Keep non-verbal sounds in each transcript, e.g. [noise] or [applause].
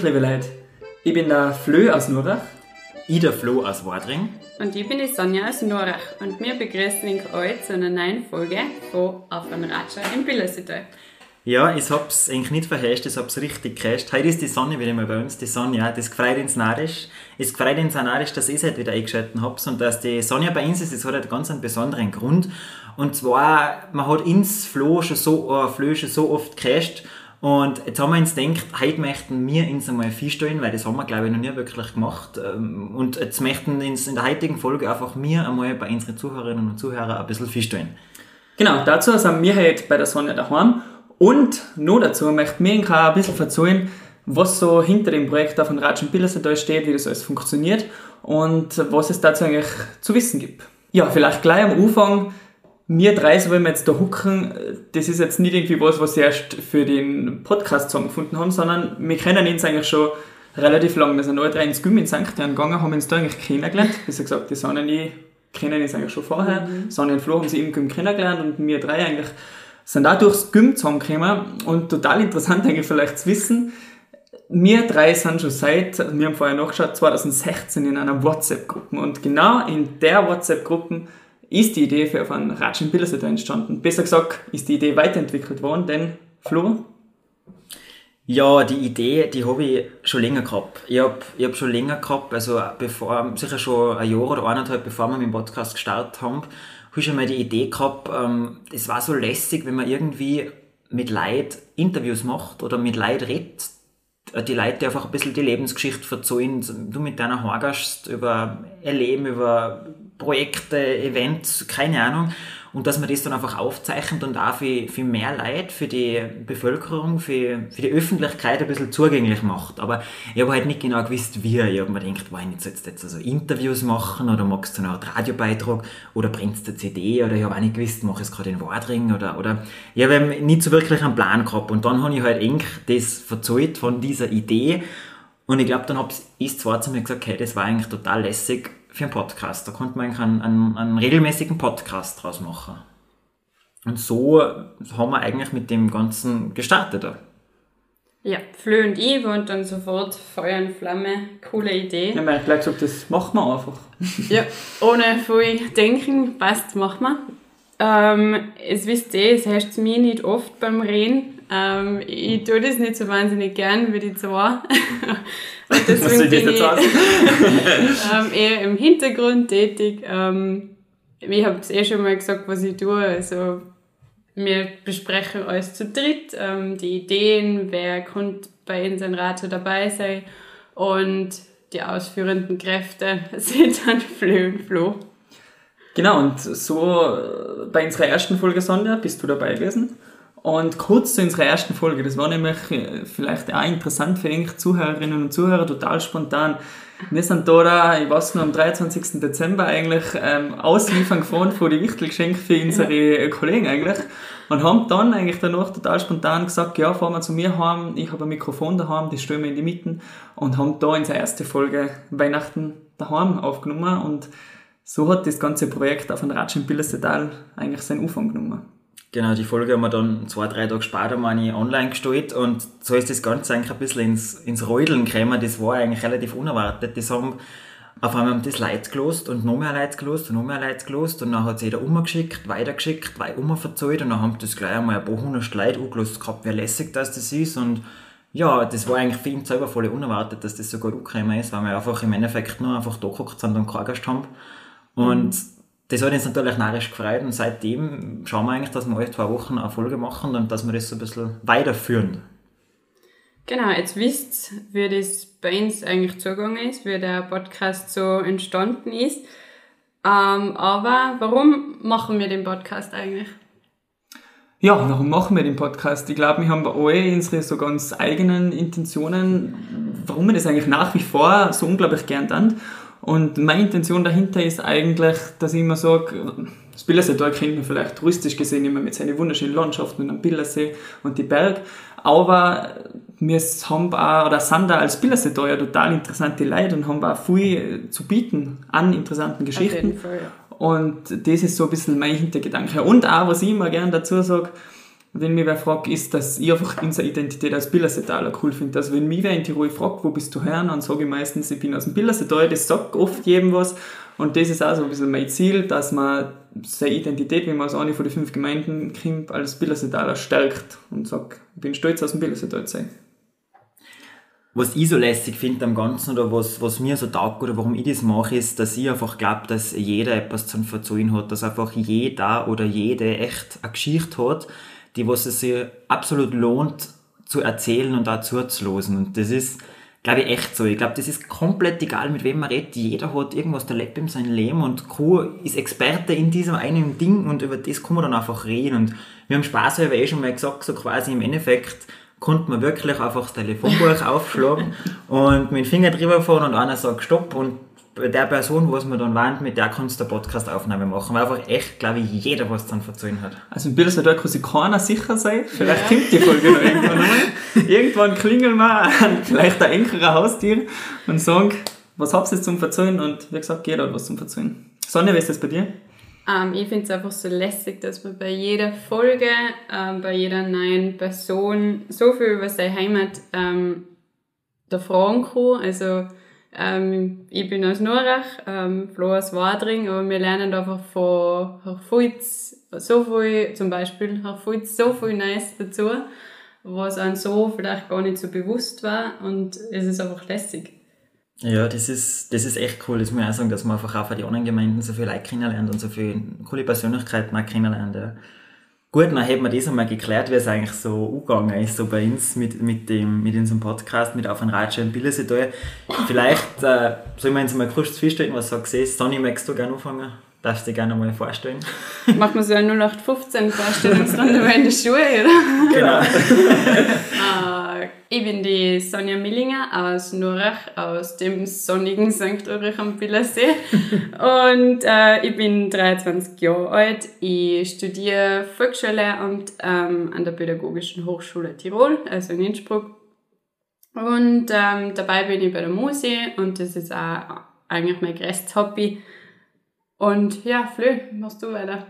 Leute. Ich bin der Flö aus Nurach. Ich der Flo aus Wadring. Und ich bin die Sonja aus Norach und wir begrüßen euch zu einer neuen Folge von Auf ein Ratscher im Billersital. Ja, ich hab's eigentlich nicht verhasst, ich hab's richtig gehasst. Heute ist die Sonne wieder mal bei uns, die Sonja, das gefreut uns narisch. Es gefreut uns auch narisch, dass ich es heute wieder eingeschaltet habt und dass die Sonja bei uns ist, das hat einen ganz einen besonderen Grund. Und zwar, man hat ins Flo schon so, äh, Flo schon so oft gehasht und jetzt haben wir uns gedacht, heute möchten wir uns einmal Fisch stellen, weil das haben wir, glaube ich, noch nie wirklich gemacht. Ähm, und jetzt möchten uns in der heutigen Folge einfach wir einmal bei unseren Zuhörerinnen und Zuhörern ein bisschen Fisch stellen. Genau, dazu sind wir heute bei der Sonja daheim. Und noch dazu möchten wir Ihnen ein bisschen erzählen, was so hinter dem Projekt auf dem Ratschen Billersetal steht, wie das alles funktioniert und was es dazu eigentlich zu wissen gibt. Ja, vielleicht gleich am Anfang wir drei, so wenn wir jetzt da hucken, das ist jetzt nicht irgendwie was, was sie erst für den Podcast zusammengefunden haben, sondern wir kennen uns eigentlich schon relativ lang. Wir sind alle drei ins Gym in St. Jan gegangen, haben uns da eigentlich kennengelernt. Wie gesagt, die Sonne und ich kennen uns eigentlich schon vorher. Mhm. Sonne und Flo haben sie im Gym kennengelernt und wir drei eigentlich sind auch durchs Gym zusammengekommen. Und total interessant eigentlich vielleicht zu wissen, wir drei sind schon seit, wir haben vorher nachgeschaut, 2016 in einer WhatsApp-Gruppe. Und genau in der WhatsApp-Gruppe ist die Idee für einen Ratsch in Billersetter entstanden. Besser gesagt, ist die Idee weiterentwickelt worden, denn Flo? Ja, die Idee, die habe ich schon länger gehabt. Ich habe ich hab schon länger gehabt, also bevor, sicher schon ein Jahr oder eineinhalb, bevor wir mit dem Podcast gestartet haben, habe ich schon mal die Idee gehabt, ähm, es war so lässig, wenn man irgendwie mit Leid Interviews macht oder mit Leid redet, die Leute einfach ein bisschen die Lebensgeschichte verzeihen, du mit deiner Horgast über Erleben, über Projekte, Events, keine Ahnung. Und dass man das dann einfach aufzeichnet und auch für, für mehr Leute, für die Bevölkerung, für, für die Öffentlichkeit ein bisschen zugänglich macht. Aber ich habe halt nicht genau gewusst, wie. Ich habe mir gedacht, wow, jetzt sollst jetzt also Interviews machen oder magst du eine Art Radiobeitrag oder bringst du eine CD oder ich habe auch nicht gewusst, mache ich es gerade in Wadring oder, oder ich habe nicht so wirklich einen Plan gehabt. Und dann habe ich halt eng das verzeugt von dieser Idee und ich glaube, dann habe ich zwar zu mir gesagt, hey, das war eigentlich total lässig, für einen Podcast. Da konnte man eigentlich einen, einen, einen regelmäßigen Podcast draus machen. Und so haben wir eigentlich mit dem Ganzen gestartet. Ja, Flö und ich waren dann sofort Feuer und Flamme, coole Idee. Ja, man hat gleich gesagt, das machen wir einfach. ja, ohne viel denken, passt, machen wir. Ähm, es wisst ihr, es heißt mir nicht oft beim Reden. Ähm, ich tue das nicht so wahnsinnig gern wie die zwei. [laughs] Und deswegen bin ich [laughs] ähm, eher im Hintergrund tätig. Ähm, ich habe es eh schon mal gesagt, was ich tue. Also, wir besprechen alles zu dritt, ähm, die Ideen, wer kommt bei uns ein Rato dabei sein und die ausführenden Kräfte [laughs] sind dann Flö und Flo. Genau, und so äh, bei unserer ersten Folge Sonja bist du dabei gewesen. Und kurz zu unserer ersten Folge, das war nämlich äh, vielleicht auch interessant für eigentlich Zuhörerinnen und Zuhörer, total spontan. Wir sind da, ich weiß noch, am 23. Dezember eigentlich ähm, ausliefern gefahren von die Wichtelgeschenke für unsere. Kollegen eigentlich und haben dann eigentlich danach total spontan gesagt, ja, fahren wir zu mir heim, ich habe ein Mikrofon daheim, das stellen wir in die Mitte und haben da unsere erste Folge Weihnachten daheim aufgenommen und so hat das ganze Projekt auf dem Ratsch im Billersetal eigentlich seinen Anfang genommen. Genau, die Folge haben wir dann zwei, drei Tage später meine online gestellt und so ist das Ganze eigentlich ein bisschen ins, ins Räudeln gekommen. Das war eigentlich relativ unerwartet. Das haben auf einmal das Leute gelost und noch mehr Leute gelost und noch mehr Leute gelost und dann hat es jeder umgeschickt, weitergeschickt, weiter umverzählt und dann haben das gleich einmal ein paar hundert Leute angelost gehabt, wie lässig das, das ist und ja, das war eigentlich für ihn selber voll unerwartet, dass das so gut angekommen ist, weil wir einfach im Endeffekt nur einfach da geguckt sind und keinen haben und mhm das hat uns natürlich narrisch gefreut und seitdem schauen wir eigentlich, dass wir alle zwei Wochen eine Folge machen und dass wir das so ein bisschen weiterführen. Genau, jetzt wisst wie das bei uns eigentlich zugegangen ist, wie der Podcast so entstanden ist. Ähm, aber warum machen wir den Podcast eigentlich? Ja, warum machen wir den Podcast? Ich glaube, wir haben bei alle unsere so ganz eigenen Intentionen, warum wir das eigentlich nach wie vor so unglaublich gern tun. Und meine Intention dahinter ist eigentlich, dass ich immer sage, das Billersee da kennt man vielleicht touristisch gesehen immer mit seinen wunderschönen Landschaften und am Billersee und die Berg. Aber wir haben auch, oder sind da als Billersee da ja total interessante Leute und haben auch viel zu bieten an interessanten Geschichten. Fall, ja. Und das ist so ein bisschen mein Hintergedanke. Und auch, was ich immer gerne dazu sage, wenn mich wer fragt, ist, dass ich einfach unsere Identität als Bildersetaler cool finde. Also wenn mich wer in Tirol fragt, wo bist du her, dann sage ich meistens, ich bin aus dem Bildersetal, das sagt oft jedem was. Und das ist auch so ein bisschen mein Ziel, dass man seine Identität, wenn man aus einer von den fünf Gemeinden kommt, als Bildersetaler stärkt und sagt, ich bin stolz, aus dem Bildersetal zu sein. Was ich so lästig finde am Ganzen oder was, was mir so taugt oder warum ich das mache, ist, dass ich einfach glaube, dass jeder etwas zu verzeihen hat, dass einfach jeder oder jede echt eine Geschichte hat, die was es sich absolut lohnt zu erzählen und auch zuzulosen. Und das ist, glaube ich, echt so. Ich glaube, das ist komplett egal, mit wem man redet. Jeder hat irgendwas der lebt in seinem Leben und Crew ist Experte in diesem einen Ding und über das kann man dann einfach reden. Und wir haben Spaß, habe ich eh schon mal gesagt, so quasi im Endeffekt konnte man wirklich einfach das Telefonbuch [laughs] aufschlagen und mit dem Finger drüber fahren und einer sagt Stopp und bei der Person, was man dann warnt, mit der kannst du eine Podcast-Aufnahme machen, weil einfach echt, glaube ich, jeder was dann verzeihen hat. Also im Bilderswald kann sich keiner sicher sein. Vielleicht ja. kommt die Folge noch irgendwann einmal. Irgendwann klingeln wir an vielleicht ein engerer Haustier und sagen, was habt ihr zum Verzeihen? Und wie gesagt, jeder hat was zum Verzeihen. Sonja, wie ist das bei dir? Ähm, ich finde es einfach so lässig, dass man bei jeder Folge, ähm, bei jeder neuen Person so viel über seine Heimat ähm, da fragen kann. Also ähm, ich bin aus Norach, ähm, Flo aus Wadring, aber wir lernen einfach von Herr Fulz so viel, zum Beispiel Herr Fulz, so viel Neues dazu, was einem so vielleicht gar nicht so bewusst war und es ist einfach lässig. Ja, das ist, das ist echt cool. Das muss ich auch sagen, dass man einfach auch von den anderen Gemeinden so viel Leute kennenlernt und so viele coole Persönlichkeiten auch kennenlernt. Ja. Gut, dann hätten wir das einmal geklärt, wie es eigentlich so umgegangen ist, so bei uns mit, mit, dem, mit unserem Podcast, mit Auf ein Ratsche und Bildersetal. Vielleicht äh, sollen wir uns mal kurz feststellen, was du siehst. Sonny, möchtest du gerne anfangen? Darfst du dir gerne mal vorstellen? Machen wir so eine 0815 Vorstellungsrunde in der Schule, oder? Genau. [laughs] uh, ich bin die Sonja Millinger aus Nurach, aus dem sonnigen St. Ulrich am Billersee. [laughs] Und uh, ich bin 23 Jahre alt. Ich studiere Volksschullehramt ähm, an der Pädagogischen Hochschule Tirol, also in Innsbruck. Und ähm, dabei bin ich bei der Muse und das ist auch eigentlich mein größtes Hobby und ja, Flö, machst du weiter.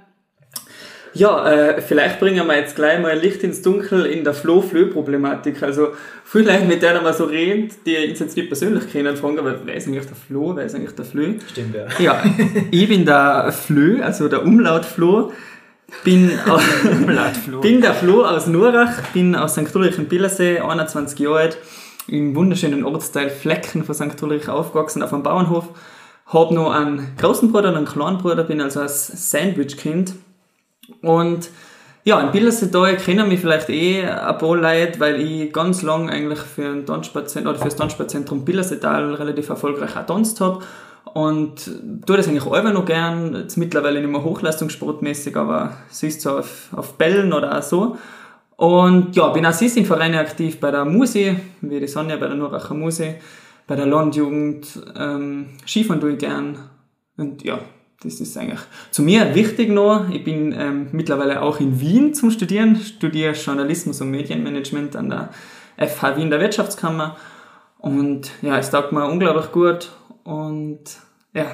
Ja, äh, vielleicht bringen wir jetzt gleich mal Licht ins Dunkel in der Flo-Flö-Problematik. Also, vielleicht mit der man so redet, die ich jetzt nicht persönlich kennen, fragen, aber wer ist eigentlich der Flo, wer ist eigentlich der Flö? Stimmt, ja. Ja, ich bin der Flö, also der Umlaut Flo. Bin, [laughs] bin der Flo aus Nurach, bin aus St. Ulrich im Billersee, 21 Jahre alt, im wunderschönen Ortsteil Flecken von St. Ulrich aufgewachsen, auf einem Bauernhof habe noch einen großen Bruder und einen kleinen Bruder, bin also als Sandwich-Kind. Und ja, in Bildersetal kennen mich vielleicht eh ein paar Leute, weil ich ganz lang eigentlich für, ein oder für das Tanzsportzentrum Bildersetal relativ erfolgreich getanzt habe. Und tue das eigentlich auch noch gern. Jetzt mittlerweile nicht mehr hochleistungssportmäßig, aber siehst so auf, auf Bällen oder auch so. Und ja, bin sonst in Vereinen aktiv bei der Musi, wie die Sonja bei der Nuracher Musi bei der Landjugend ähm, Skifahren tue ich gern. Und ja, das ist eigentlich zu mir wichtig noch. Ich bin ähm, mittlerweile auch in Wien zum Studieren, studiere Journalismus und Medienmanagement an der FH Wien der Wirtschaftskammer. Und ja, es taugt mir unglaublich gut. Und ja,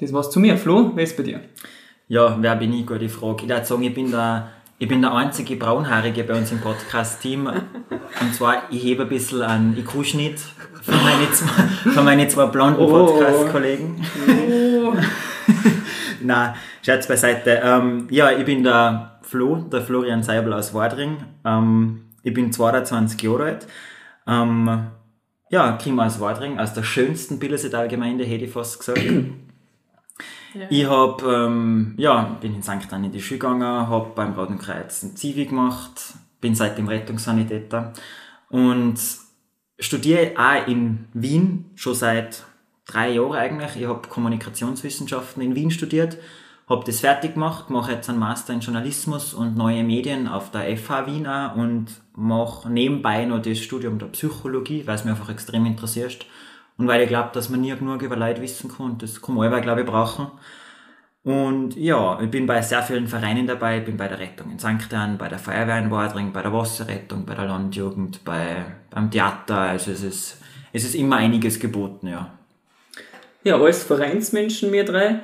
das war's zu mir. Flo, wer ist bei dir? Ja, wer bin ich? Gute Frage. Ich würde sagen, ich bin der, ich bin der einzige Braunhaarige bei uns im Podcast-Team. Und zwar, ich hebe ein bisschen an IQ-Schnitt von meinen zwei, meine zwei blonden. Podcast-Kollegen. Oh. Na, Scherz beiseite. Ähm, ja, ich bin der Flo, der Florian Seibel aus Wadring. Ähm, ich bin 22 Jahre alt. Ähm, ja, komme aus Wadring, aus der schönsten Billersetal-Gemeinde, hätte ich fast gesagt. Ja. Ich hab, ähm, ja, bin in St. Anni in die Schule gegangen, habe beim Roten Kreuz ein Zivi gemacht, bin seitdem Rettungssanitäter und studiere auch in Wien schon seit drei Jahren eigentlich. Ich habe Kommunikationswissenschaften in Wien studiert, habe das fertig gemacht, mache jetzt einen Master in Journalismus und neue Medien auf der FH Wien auch und mache nebenbei noch das Studium der Psychologie, weil es mir einfach extrem interessiert und weil ich glaube, dass man nie genug über Leute wissen kann das kann man aber, glaube ich, brauchen. Und ja, ich bin bei sehr vielen Vereinen dabei, ich bin bei der Rettung in St. Ann, bei der Feuerwehr in Wadring, bei der Wasserrettung, bei der Landjugend, bei, beim Theater, also es ist, es ist immer einiges geboten, ja. Ja, als Vereinsmenschen, wir drei.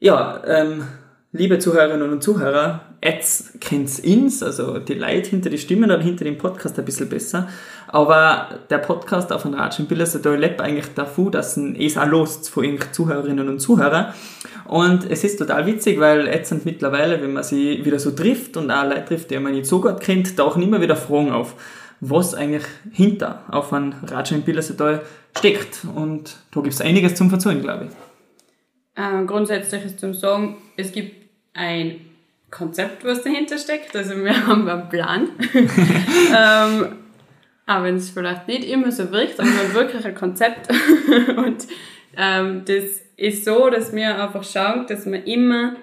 Ja, ähm, liebe Zuhörerinnen und Zuhörer, jetzt kennt's ins, also die Leute hinter die Stimmen oder hinter dem Podcast ein bisschen besser. Aber der Podcast auf von Ratschen Bilder, der lebt eigentlich davon, dass es auch los von den Zuhörerinnen und Zuhörern. Und es ist total witzig, weil jetzt sind mittlerweile, wenn man sie wieder so trifft und auch Leute trifft, die man nicht so gut kennt, tauchen immer wieder Fragen auf, was eigentlich hinter auf einem Ratschen Bilder steckt. Und da gibt es einiges zum Verzeihen, glaube ich. Ähm, grundsätzlich ist zum Sagen, es gibt ein Konzept, was dahinter steckt. Also wir [laughs] haben einen Plan. [laughs] ähm, auch wenn es vielleicht nicht immer so wirkt, aber wir haben wirklich ein Konzept. [laughs] und ähm, das ist so, dass wir einfach schauen, dass wir immer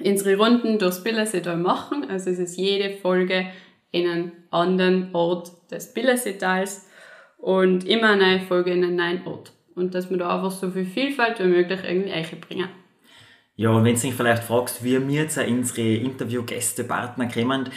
unsere Runden durchs Billerseetal machen. Also es ist jede Folge in einem anderen Ort des Billerseetals und immer eine neue Folge in einem neuen Ort. Und dass wir da einfach so viel Vielfalt wie möglich irgendwie einbringen. Ja, und wenn du dich vielleicht fragst, wie wir jetzt unsere Interviewgäste, Partner kommen,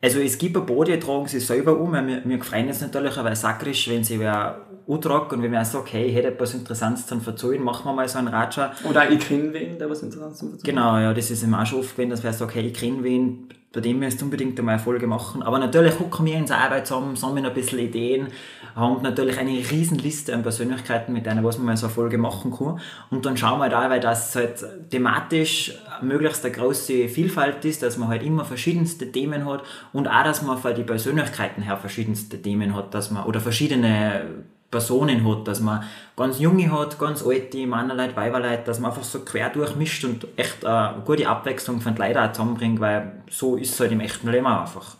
also es gibt ein paar, die tragen sich selber um. Wir, wir freuen uns natürlich auch, weil sakrisch, wenn sie wer antragen und wenn wir sagen, hey, ich hätte etwas Interessantes zu erzählen, machen wir mal so einen Ratscher. Oder ich kenne wen, der was Interessantes zu erzählen. Genau, ja, das ist immer auch schon oft gewesen, dass wer sagt, hey, ich kenne wen, bei dem müsst ihr unbedingt einmal eine Folge machen. Aber natürlich gucken wir uns Arbeit zusammen, sammeln ein bisschen Ideen, haben natürlich eine riesen Liste an Persönlichkeiten, mit denen was man mal so eine Folge machen kann. Und dann schauen wir halt auch, weil das halt thematisch möglichst eine große Vielfalt ist, dass man halt immer verschiedenste Themen hat und auch, dass man von die Persönlichkeiten her verschiedenste Themen hat, dass man, oder verschiedene Personen hat, dass man ganz junge hat, ganz alte, Männerleute, Weiberleute, dass man einfach so quer durchmischt und echt eine gute Abwechslung von Leuten auch zusammenbringt, weil so ist es halt im echten Leben einfach.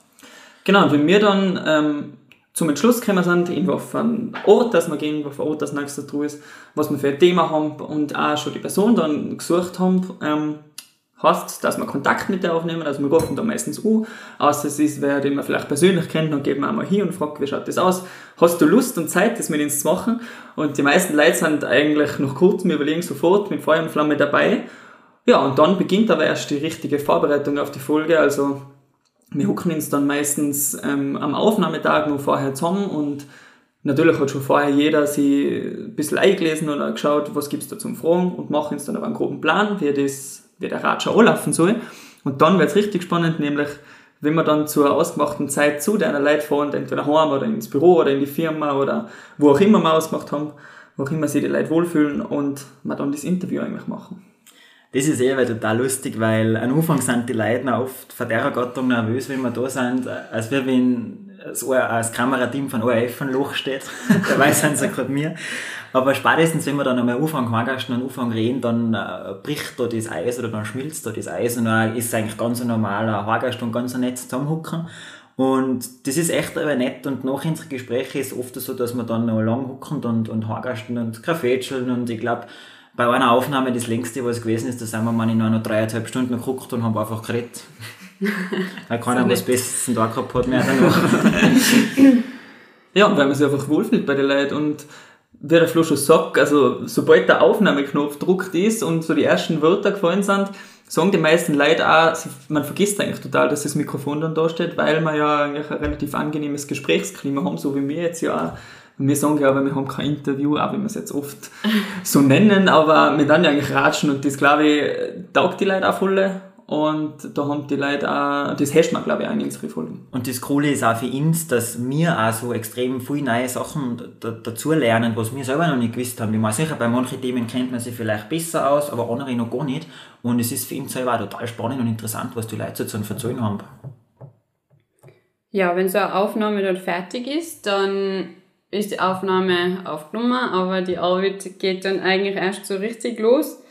Genau, und wenn wir dann ähm, zum Entschluss gekommen sind, irgendwo auf einen Ort, dass wir gehen, auf einen Ort, das nächste dran ist, was wir für ein Thema haben und auch schon die Person dann gesucht haben, ähm, hast, dass wir Kontakt mit dir aufnehmen. Also wir rufen da meistens an, außer es ist wer, den wir vielleicht persönlich kennt, dann geben wir einmal hier und fragen, wie schaut das aus? Hast du Lust und Zeit, das mit uns zu machen? Und die meisten Leute sind eigentlich noch kurz, wir überlegen sofort mit Feuer und Flamme dabei. Ja, und dann beginnt aber erst die richtige Vorbereitung auf die Folge. Also wir hucken uns dann meistens ähm, am Aufnahmetag noch vorher zusammen und Natürlich hat schon vorher jeder sich ein bisschen eingelesen oder geschaut, was gibt es da zum Fragen und machen uns dann aber einen groben Plan, wie das wie der Ratscher anlaufen soll. Und dann wird es richtig spannend, nämlich wenn wir dann zur ausgemachten Zeit zu deiner Leute fahren, entweder heim oder ins Büro oder in die Firma oder wo auch immer wir ausgemacht haben, wo auch immer sich die Leute wohlfühlen und wir dann das Interview eigentlich machen. Das ist eher total lustig, weil am Anfang sind die Leute oft von der Gattung nervös, wenn wir da sind, als wenn das Kamerateam von ORF ein Loch steht. Dabei sind sie gerade mir. Aber spätestens, wenn wir dann einmal anfangen, Horgasten und anfangen reden, dann äh, bricht da das Eis oder dann schmilzt da das Eis und dann ist es eigentlich ganz ein normaler Horgast und ganz ein nettes Zusammenhucken. Und das ist echt aber nett und nach unseren Gesprächen ist es oft so, dass wir dann noch lang hucken und, und Horgasten und Kaffeetscheln und ich glaube, bei einer Aufnahme, das längste, was gewesen ist, da sind wir mal in einer dreieinhalb Stunden geguckt und haben einfach geredet. Weil keiner was Besseres da gehabt hat mehr danach. [laughs] ja, weil man sich einfach wohlfühlt bei den Leuten und wie der Flo schon sagt, also sobald der Aufnahmeknopf druckt ist und so die ersten Wörter gefallen sind, sagen die meisten Leute auch, man vergisst eigentlich total, dass das Mikrofon dann da steht, weil wir ja eigentlich ein relativ angenehmes Gesprächsklima haben, so wie wir jetzt ja auch. Wir sagen ja aber, wir haben kein Interview, auch wenn wir es jetzt oft so nennen, aber wir dann ja eigentlich ratschen und das, glaube ich, taugt die Leute auch voll. Und da haben die Leute auch, das herrscht man, glaube ich, auch in unsere Folgen. Und das Coole ist auch für uns, dass wir auch so extrem viele neue Sachen dazu lernen, was wir selber noch nicht gewusst haben. Ich meine, sicher, bei manchen Themen kennt man sich vielleicht besser aus, aber andere noch gar nicht. Und es ist für uns selber auch total spannend und interessant, was die Leute zu erzählen haben. Ja, wenn so eine Aufnahme dann fertig ist, dann ist die Aufnahme aufgenommen, aber die Arbeit geht dann eigentlich erst so richtig los.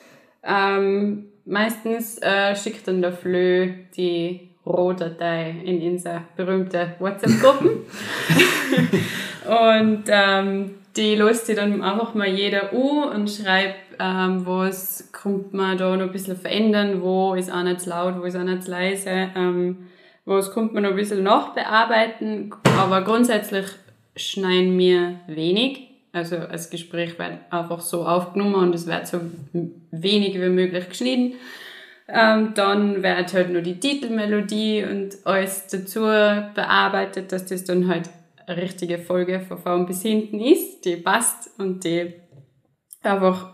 Ähm, Meistens äh, schickt dann der Flö die Rohdatei in unsere berühmte WhatsApp-Gruppen. [laughs] und ähm, die lässt sich dann einfach mal jeder an und schreibt, ähm, was kommt man da noch ein bisschen verändern, wo ist auch nicht laut, wo ist auch nicht leise, ähm, was kommt man noch ein bisschen nachbearbeiten. Aber grundsätzlich schneiden wir wenig. Also das Gespräch wird einfach so aufgenommen und es wird so wenig wie möglich geschnitten. Ähm, dann wird halt nur die Titelmelodie und alles dazu bearbeitet, dass das dann halt eine richtige Folge von vorn bis hinten ist, die passt und die einfach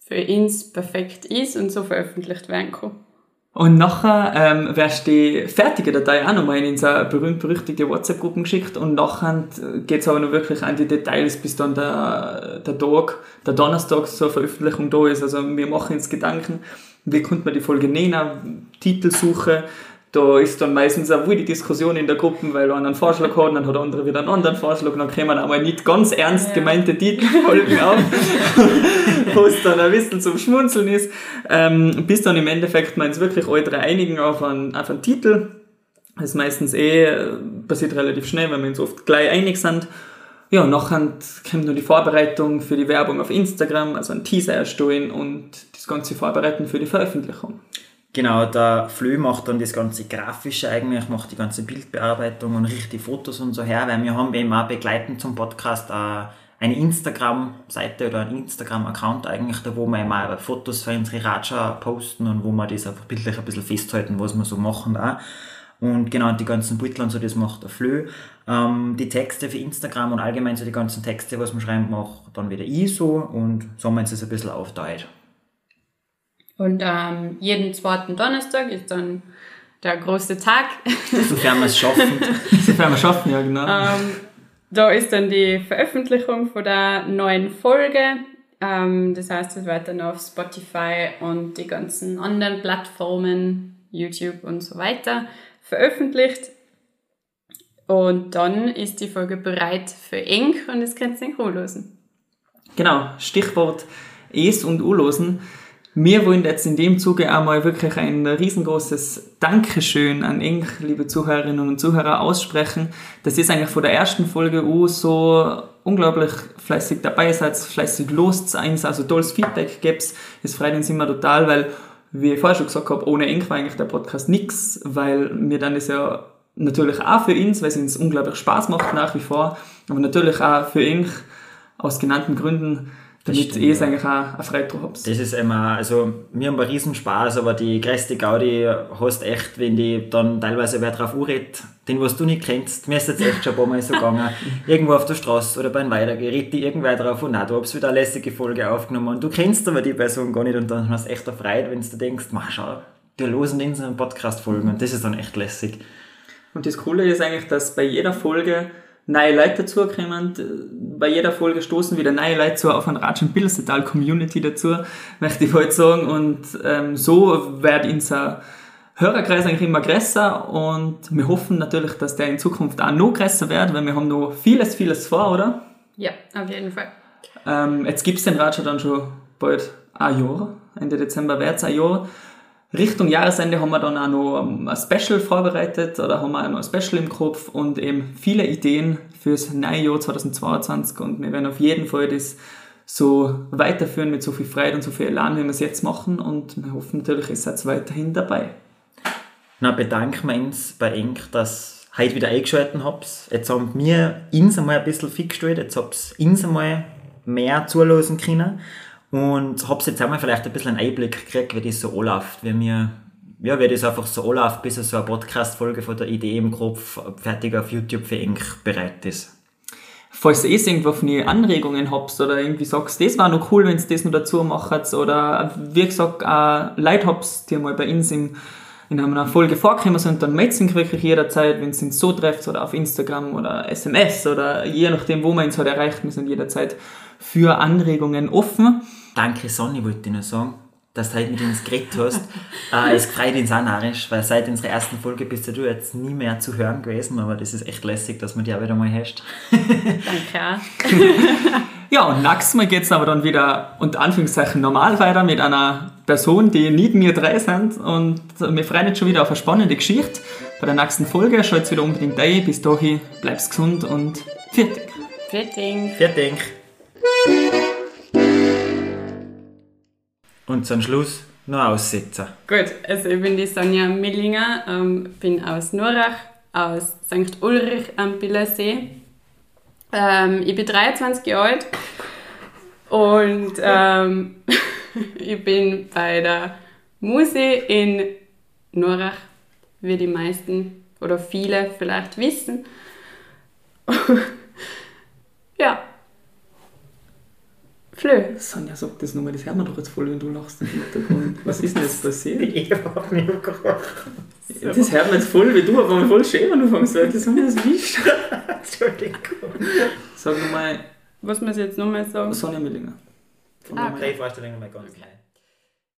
für uns perfekt ist und so veröffentlicht werden kann. Und nachher ähm, wirst du die fertige Datei auch nochmal in unsere berühmt-berüchtigte WhatsApp-Gruppen geschickt und nachher geht es aber noch wirklich an die Details, bis dann der, der Tag, der Donnerstag zur Veröffentlichung da ist. Also wir machen uns Gedanken, wie könnte man die Folge nennen, Titelsuche, da ist dann meistens auch wohl die Diskussion in der Gruppe, weil einer einen Vorschlag hat, dann hat der andere wieder einen anderen Vorschlag, dann kommen einmal nicht ganz ernst gemeinte Titelfolgen [laughs] auf, [laughs] wo es dann ein bisschen zum Schmunzeln ist, ähm, bis dann im Endeffekt man uns wirklich alle drei einigen auf einen, auf einen Titel. Das ist meistens eh, passiert relativ schnell, weil wir uns oft gleich einig sind. Ja, nachher kommt noch die Vorbereitung für die Werbung auf Instagram, also ein Teaser erstellen und das ganze Vorbereiten für die Veröffentlichung. Genau, der Flö macht dann das ganze Grafische eigentlich, macht die ganze Bildbearbeitung und richtet die Fotos und so her, weil wir haben eben auch begleitend zum Podcast eine Instagram-Seite oder einen Instagram-Account eigentlich, da wo wir immer Fotos für unsere Raja posten und wo wir das einfach bildlich ein bisschen festhalten, was wir so machen auch. Und genau, die ganzen Beutel und so, das macht der Flö. Ähm, die Texte für Instagram und allgemein so die ganzen Texte, was wir schreiben, macht dann wieder ich so und so haben uns das ein bisschen aufteilt. Und ähm, jeden zweiten Donnerstag ist dann der große Tag. [laughs] Sofern wir es schaffen. [laughs] Sofern wir es schaffen, ja genau. Ähm, da ist dann die Veröffentlichung von der neuen Folge. Ähm, das heißt, es wird dann auf Spotify und die ganzen anderen Plattformen, YouTube und so weiter, veröffentlicht. Und dann ist die Folge bereit für Eng und es könnt ihr den losen. Genau, Stichwort Es und U-Losen. Wir wollen jetzt in dem Zuge einmal wirklich ein riesengroßes Dankeschön an Eng, liebe Zuhörerinnen und Zuhörer, aussprechen. Das ist eigentlich von der ersten Folge an so unglaublich fleißig dabei seid, fleißig los eins, also tolles Feedback gibt's. Es freut uns immer total, weil, wie ich vorher schon gesagt habe, ohne Eng war eigentlich der Podcast nix, weil wir dann das ja natürlich auch für uns, weil es uns unglaublich Spaß macht nach wie vor, aber natürlich auch für Eng aus genannten Gründen damit ihr es eigentlich auch eine Freude drauf habt. Das ist immer, also wir haben einen riesen Spaß, aber die größte Gaudi hast echt, wenn die dann teilweise wer drauf anredet, den was du nicht kennst, mir ist jetzt echt schon ein paar Mal so gegangen, [laughs] irgendwo auf der Straße oder beim Weitergehen, redet die irgendwer drauf und nein, du hast wieder eine lässige Folge aufgenommen und du kennst aber die Person gar nicht und dann hast du echt erfreut, wenn du denkst, mach schau, wir losen in so einem Podcast folgen und das ist dann echt lässig. Und das Coole ist eigentlich, dass bei jeder Folge neue Leute dazukommen. Bei jeder Folge stoßen wieder neue Leute zu auf ein Ratsch und Bildersetal Community dazu, möchte ich heute sagen. Und ähm, so wird unser Hörerkreis eigentlich immer größer und wir hoffen natürlich, dass der in Zukunft auch noch größer wird, weil wir haben noch vieles, vieles vor, oder? Ja, auf jeden Fall. Ähm, jetzt gibt es den Ratscher dann schon bald ein Jahr. Ende Dezember wird es ein Jahr. Richtung Jahresende haben wir dann auch noch ein Special vorbereitet oder haben wir auch noch ein Special im Kopf und eben viele Ideen fürs neue Jahr 2022 und wir werden auf jeden Fall das so weiterführen mit so viel Freude und so viel Elan, wie wir es jetzt machen und wir hoffen natürlich, ihr seid weiterhin dabei. Na, bedanken wir uns bei Enk, dass ihr heute wieder eingeschaltet habt. Jetzt haben wir uns einmal ein bisschen fix gestellt, jetzt habt ihr uns einmal mehr zulassen können. Und hab's jetzt einmal vielleicht ein bisschen einen Einblick gekriegt, wie das so anläuft, wie mir, ja, wie das einfach so anläuft, bis so eine Podcast-Folge von der Idee im Kopf fertig auf YouTube für Ink bereit ist. Falls ihr irgendwelche Anregungen habt oder irgendwie sagst, das war noch cool, wenn ihr das noch dazu macht oder wie gesagt, auch Leute habt, die mal bei uns im, in einer Folge vorgekommen sind, dann meldet sich wirklich jederzeit, wenn es uns so trefft oder auf Instagram oder SMS oder je nachdem, wo man uns halt erreicht, wir sind jederzeit für Anregungen offen. Danke Sonny, wollte ich noch sagen, dass du heute mit uns geredet hast. [laughs] äh, es freut uns auch narrisch, weil seit unserer ersten Folge bist du jetzt nie mehr zu hören gewesen, aber das ist echt lässig, dass man dich auch wieder mal hast. Danke [laughs] Ja, und nächstes Mal geht es aber dann wieder unter Anführungszeichen normal weiter mit einer Person, die nicht mir drei sind. Und wir freuen uns schon wieder auf eine spannende Geschichte. Bei der nächsten Folge schaut wieder unbedingt ein. Bis dahin, bleibst gesund und fertig. Fertig. Fertig. Und zum Schluss noch aussetzen. Gut, also ich bin die Sonja Millinger, ähm, bin aus Nurach, aus St. Ulrich am Billersee. Ähm, ich bin 23 Jahre alt und ähm, [laughs] ich bin bei der Muse in Nurach, wie die meisten oder viele vielleicht wissen. [laughs] Flö. Sonja, sag das nochmal, das hört man doch jetzt voll, wenn du lachst im Hintergrund. Was ist denn jetzt passiert? [laughs] Ich hab mich gekocht. Das hört man jetzt voll, wie du, aber voll schön, wenn du fängst, weil das Sonja das wischt. Entschuldigung. Sag nochmal, Was muss ich jetzt nochmal sagen? Sonja Millinger. Von Ah, der Okay, Vorstellung mal ganz neu.